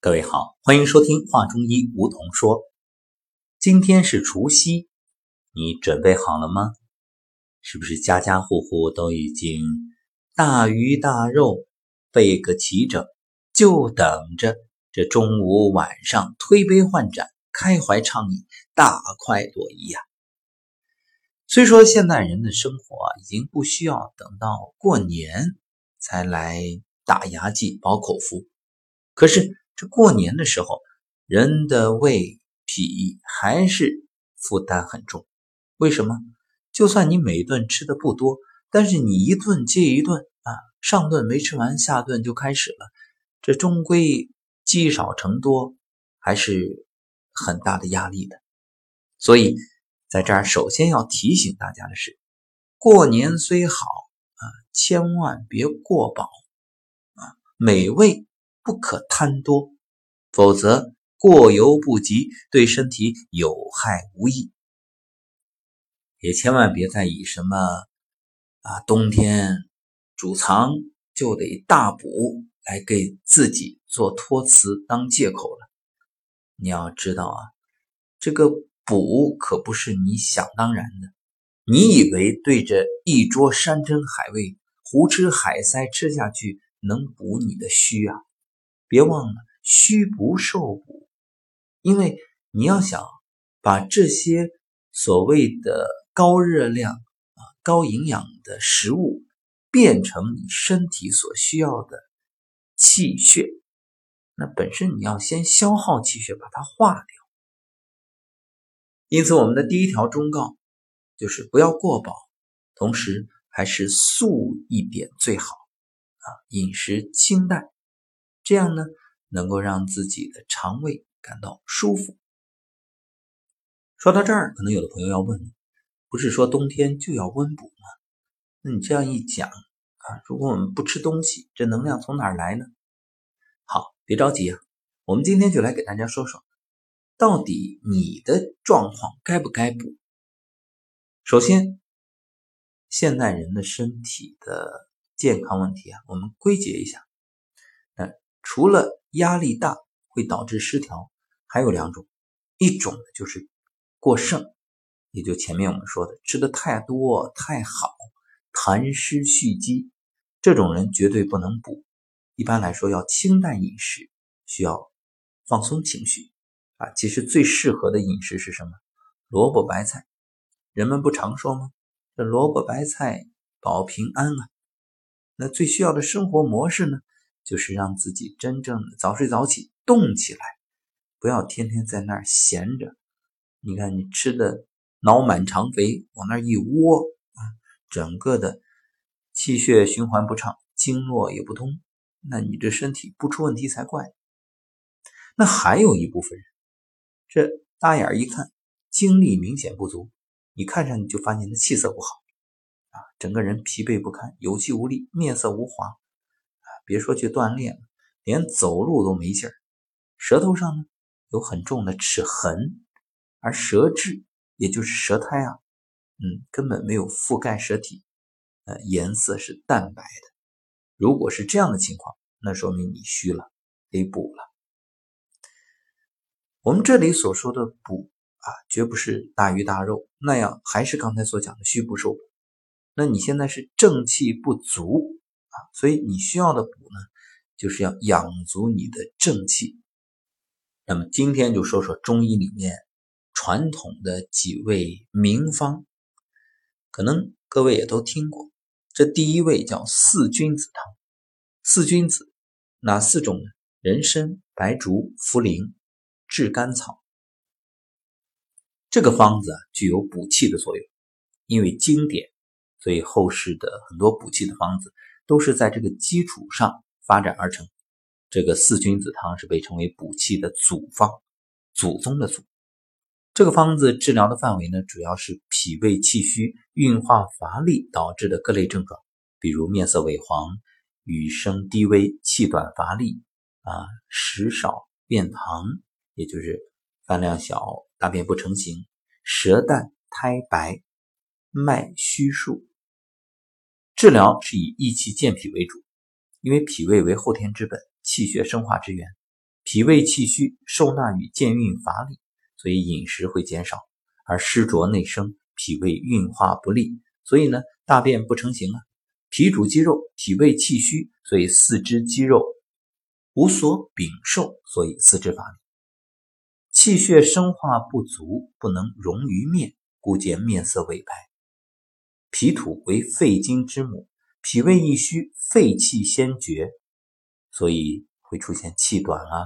各位好，欢迎收听《话中医》，梧桐说。今天是除夕，你准备好了吗？是不是家家户户都已经大鱼大肉备个齐整，就等着这中午晚上推杯换盏、开怀畅饮、大快朵颐呀？虽说现代人的生活已经不需要等到过年才来打牙祭、饱口福，可是。这过年的时候，人的胃脾还是负担很重。为什么？就算你每顿吃的不多，但是你一顿接一顿啊，上顿没吃完，下顿就开始了，这终归积少成多，还是很大的压力的。所以，在这儿首先要提醒大家的是，过年虽好啊，千万别过饱啊，美味。不可贪多，否则过犹不及，对身体有害无益。也千万别再以什么啊冬天储藏就得大补来给自己做托词当借口了。你要知道啊，这个补可不是你想当然的。你以为对着一桌山珍海味，胡吃海塞吃下去能补你的虚啊？别忘了虚不受补，因为你要想把这些所谓的高热量啊、高营养的食物变成你身体所需要的气血，那本身你要先消耗气血，把它化掉。因此，我们的第一条忠告就是不要过饱，同时还是素一点最好啊，饮食清淡。这样呢，能够让自己的肠胃感到舒服。说到这儿，可能有的朋友要问：不是说冬天就要温补吗？那你这样一讲啊，如果我们不吃东西，这能量从哪儿来呢？好，别着急啊，我们今天就来给大家说说，到底你的状况该不该补。首先，现代人的身体的健康问题啊，我们归结一下。那除了压力大会导致失调，还有两种，一种呢就是过剩，也就前面我们说的吃的太多太好，痰湿蓄积，这种人绝对不能补。一般来说要清淡饮食，需要放松情绪啊。其实最适合的饮食是什么？萝卜白菜，人们不常说吗？这萝卜白菜保平安啊。那最需要的生活模式呢？就是让自己真正的早睡早起，动起来，不要天天在那儿闲着。你看你吃的脑满肠肥，往那一窝啊，整个的气血循环不畅，经络也不通，那你这身体不出问题才怪。那还有一部分人，这大眼一看，精力明显不足，你看上去就发现他气色不好啊，整个人疲惫不堪，有气无力，面色无华。别说去锻炼了，连走路都没劲儿。舌头上呢有很重的齿痕，而舌质也就是舌苔啊，嗯，根本没有覆盖舌体，呃，颜色是淡白的。如果是这样的情况，那说明你虚了，得补了。我们这里所说的补啊，绝不是大鱼大肉那样，还是刚才所讲的虚不受补。那你现在是正气不足。所以你需要的补呢，就是要养足你的正气。那么今天就说说中医里面传统的几味名方，可能各位也都听过。这第一味叫四君子汤。四君子哪四种呢？人参、白术、茯苓、炙甘草。这个方子具有补气的作用，因为经典，所以后世的很多补气的方子。都是在这个基础上发展而成。这个四君子汤是被称为补气的祖方，祖宗的祖。这个方子治疗的范围呢，主要是脾胃气虚、运化乏力导致的各类症状，比如面色萎黄、语声低微、气短乏力啊，食少便溏，也就是饭量小、大便不成形、舌淡苔白、脉虚数。治疗是以益气健脾为主，因为脾胃为后天之本，气血生化之源。脾胃气虚，受纳与健运乏力，所以饮食会减少；而湿浊内生，脾胃运化不利，所以呢，大便不成形啊。脾主肌肉，脾胃气虚，所以四肢肌肉无所禀受，所以四肢乏力。气血生化不足，不能溶于面，故见面色萎白。脾土为肺经之母，脾胃一虚，肺气先绝，所以会出现气短啊，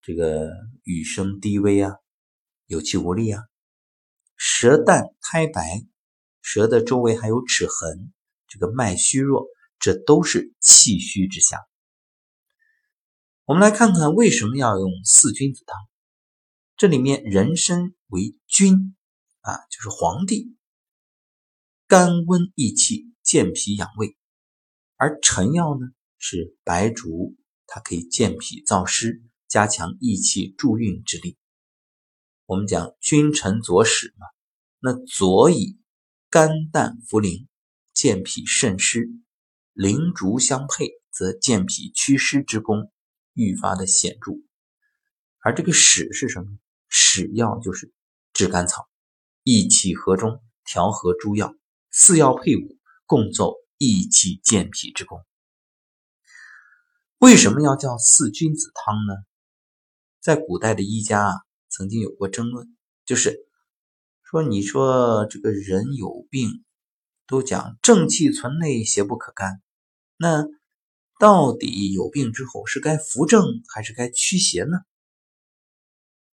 这个语声低微啊，有气无力啊，舌淡苔白，舌的周围还有齿痕。这个脉虚弱，这都是气虚之象。我们来看看为什么要用四君子汤。这里面人参为君啊，就是皇帝，甘温益气，健脾养胃；而臣药呢是白术，它可以健脾燥湿，加强益气助运之力。我们讲君臣佐使嘛，那佐以肝胆茯苓。健脾渗湿，灵竹相配，则健脾祛湿之功愈发的显著。而这个使是什么？使药就是炙甘草，益气和中，调和诸药，四药配伍，共奏益气健脾之功。为什么要叫四君子汤呢？在古代的医家啊，曾经有过争论，就是说，你说这个人有病。都讲正气存内，邪不可干。那到底有病之后是该扶正还是该驱邪呢？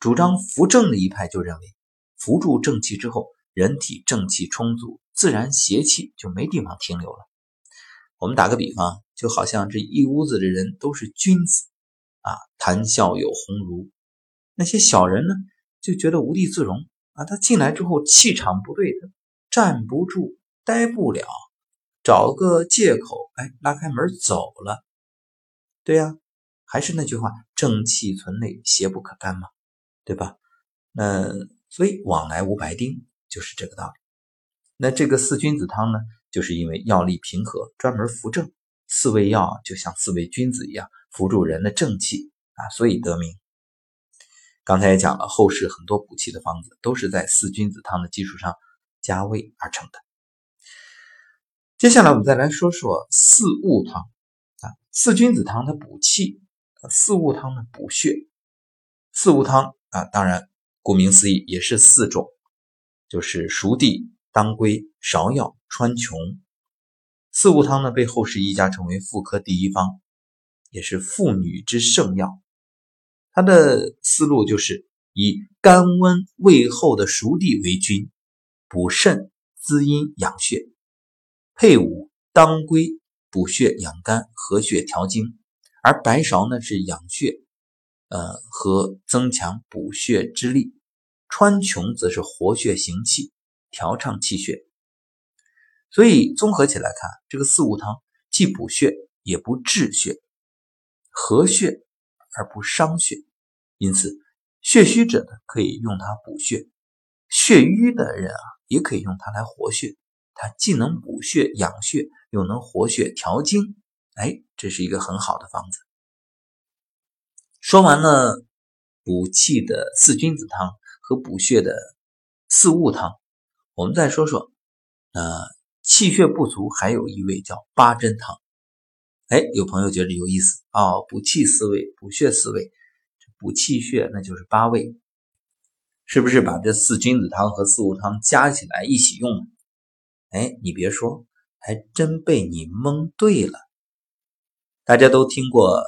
主张扶正的一派就认为，扶助正气之后，人体正气充足，自然邪气就没地方停留了。我们打个比方，就好像这一屋子的人都是君子啊，谈笑有鸿儒；那些小人呢，就觉得无地自容啊。他进来之后气场不对，站不住。待不了，找个借口，哎，拉开门走了。对呀，还是那句话，正气存内，邪不可干嘛，对吧？那所以往来无白丁，就是这个道理。那这个四君子汤呢，就是因为药力平和，专门扶正。四味药就像四位君子一样，扶助人的正气啊，所以得名。刚才也讲了，后世很多补气的方子都是在四君子汤的基础上加味而成的。接下来我们再来说说四物汤啊，四君子汤它补气，四物汤呢补血。四物汤啊，当然顾名思义也是四种，就是熟地、当归、芍药、川穹。四物汤呢被后世医家称为妇科第一方，也是妇女之圣药。它的思路就是以甘温味厚的熟地为君，补肾滋阴养血。配伍当归补血养肝和血调经，而白芍呢是养血，呃和增强补血之力，川穹则是活血行气，调畅气血。所以综合起来看，这个四物汤既补血也不滞血，和血而不伤血，因此血虚者呢可以用它补血，血瘀的人啊也可以用它来活血。它既能补血养血，又能活血调经，哎，这是一个很好的方子。说完了补气的四君子汤和补血的四物汤，我们再说说，呃，气血不足还有一味叫八珍汤。哎，有朋友觉得有意思哦，补气四味，补血四味，补气血那就是八味，是不是把这四君子汤和四物汤加起来一起用？哎，你别说，还真被你蒙对了。大家都听过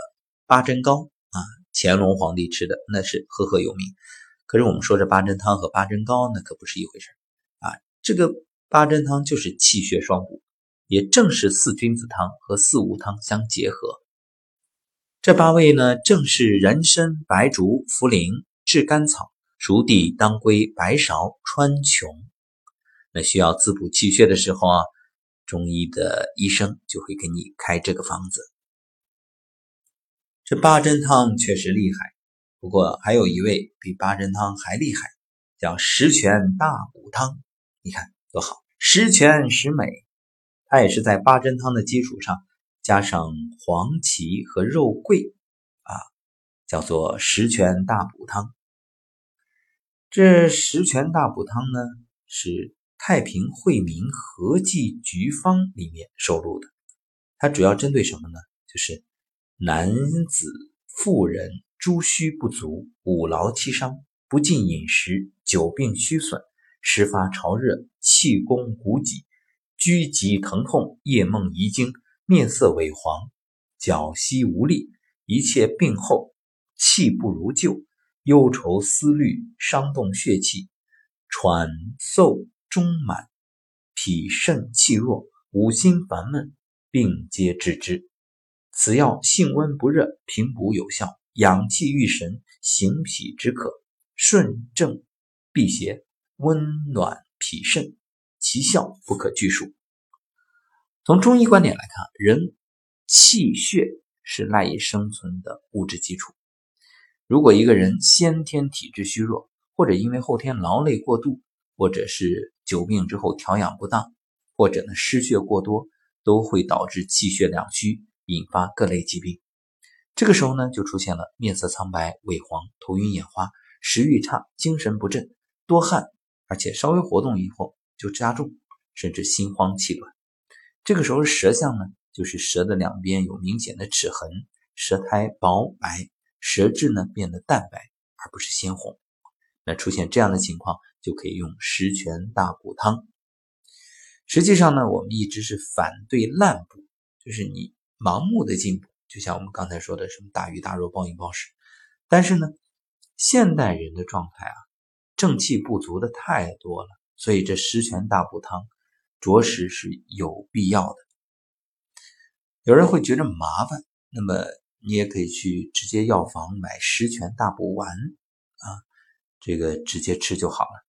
八珍糕啊，乾隆皇帝吃的那是赫赫有名。可是我们说这八珍汤和八珍糕那可不是一回事啊。这个八珍汤就是气血双补，也正是四君子汤和四物汤相结合。这八味呢，正是人参、白术、茯苓、炙甘草、熟地、当归、白芍、川穹。那需要滋补气血的时候啊，中医的医生就会给你开这个方子。这八珍汤确实厉害，不过还有一味比八珍汤还厉害，叫十全大补汤。你看多好，十全十美。它也是在八珍汤的基础上加上黄芪和肉桂啊，叫做十全大补汤。这十全大补汤呢，是《太平惠民和剂局方》里面收录的。它主要针对什么呢？就是男子、妇人诸虚不足，五劳七伤，不进饮食，久病虚损，时发潮热，气功骨脊，拘急疼痛，夜梦遗精，面色萎黄，脚膝无力，一切病后气不如旧。忧愁思虑，伤动血气，喘嗽中满，脾肾气弱，五心烦闷，病皆治之。此药性温不热，平补有效，养气育神，行脾止渴，顺正辟邪，温暖脾肾，其效不可具数。从中医观点来看，人气血是赖以生存的物质基础。如果一个人先天体质虚弱，或者因为后天劳累过度，或者是久病之后调养不当，或者呢失血过多，都会导致气血两虚，引发各类疾病。这个时候呢，就出现了面色苍白、萎黄、头晕眼花、食欲差、精神不振、多汗，而且稍微活动以后就加重，甚至心慌气短。这个时候舌象呢，就是舌的两边有明显的齿痕，舌苔薄白。舌质呢变得淡白，而不是鲜红。那出现这样的情况，就可以用十全大补汤。实际上呢，我们一直是反对滥补，就是你盲目的进补，就像我们刚才说的什么大鱼大肉、暴饮暴食。但是呢，现代人的状态啊，正气不足的太多了，所以这十全大补汤着实是有必要的。有人会觉得麻烦，那么。你也可以去直接药房买十全大补丸啊，这个直接吃就好了。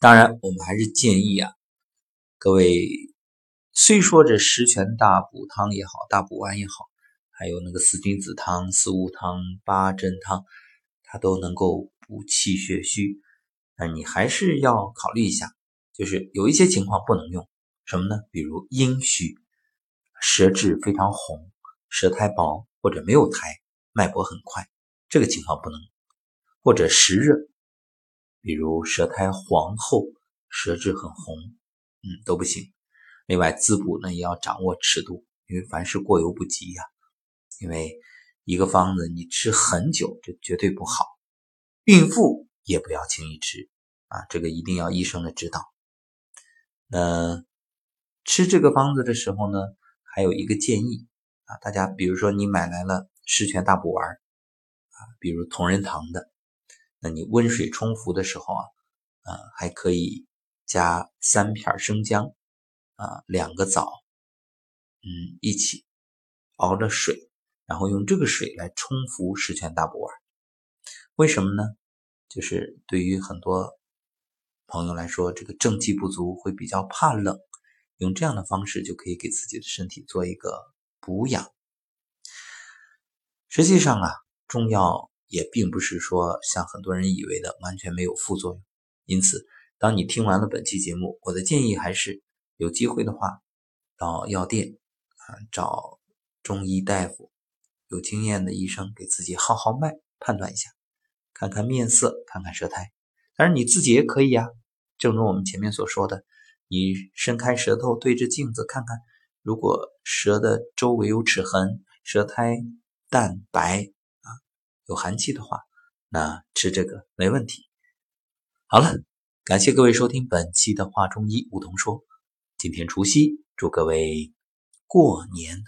当然，我们还是建议啊，各位虽说这十全大补汤也好，大补丸也好，还有那个四君子汤、四物汤、八珍汤，它都能够补气血虚，那你还是要考虑一下，就是有一些情况不能用，什么呢？比如阴虚，舌质非常红。舌苔薄或者没有苔，脉搏很快，这个情况不能；或者湿热，比如舌苔黄厚，舌质很红，嗯，都不行。另外滋补呢也要掌握尺度，因为凡事过犹不及呀。因为一个方子你吃很久，这绝对不好。孕妇也不要轻易吃啊，这个一定要医生的指导。那吃这个方子的时候呢，还有一个建议。啊，大家比如说你买来了十全大补丸啊，比如同仁堂的，那你温水冲服的时候啊，啊还可以加三片生姜啊，两个枣，嗯，一起熬着水，然后用这个水来冲服十全大补丸。为什么呢？就是对于很多朋友来说，这个正气不足会比较怕冷，用这样的方式就可以给自己的身体做一个。补养，实际上啊，中药也并不是说像很多人以为的完全没有副作用。因此，当你听完了本期节目，我的建议还是有机会的话，到药店啊找中医大夫，有经验的医生给自己号号脉，判断一下，看看面色，看看舌苔。当然你自己也可以呀，正如我们前面所说的，你伸开舌头对着镜子看看。如果舌的周围有齿痕，舌苔淡白啊，有寒气的话，那吃这个没问题。好了，感谢各位收听本期的话中医梧桐说。今天除夕，祝各位过年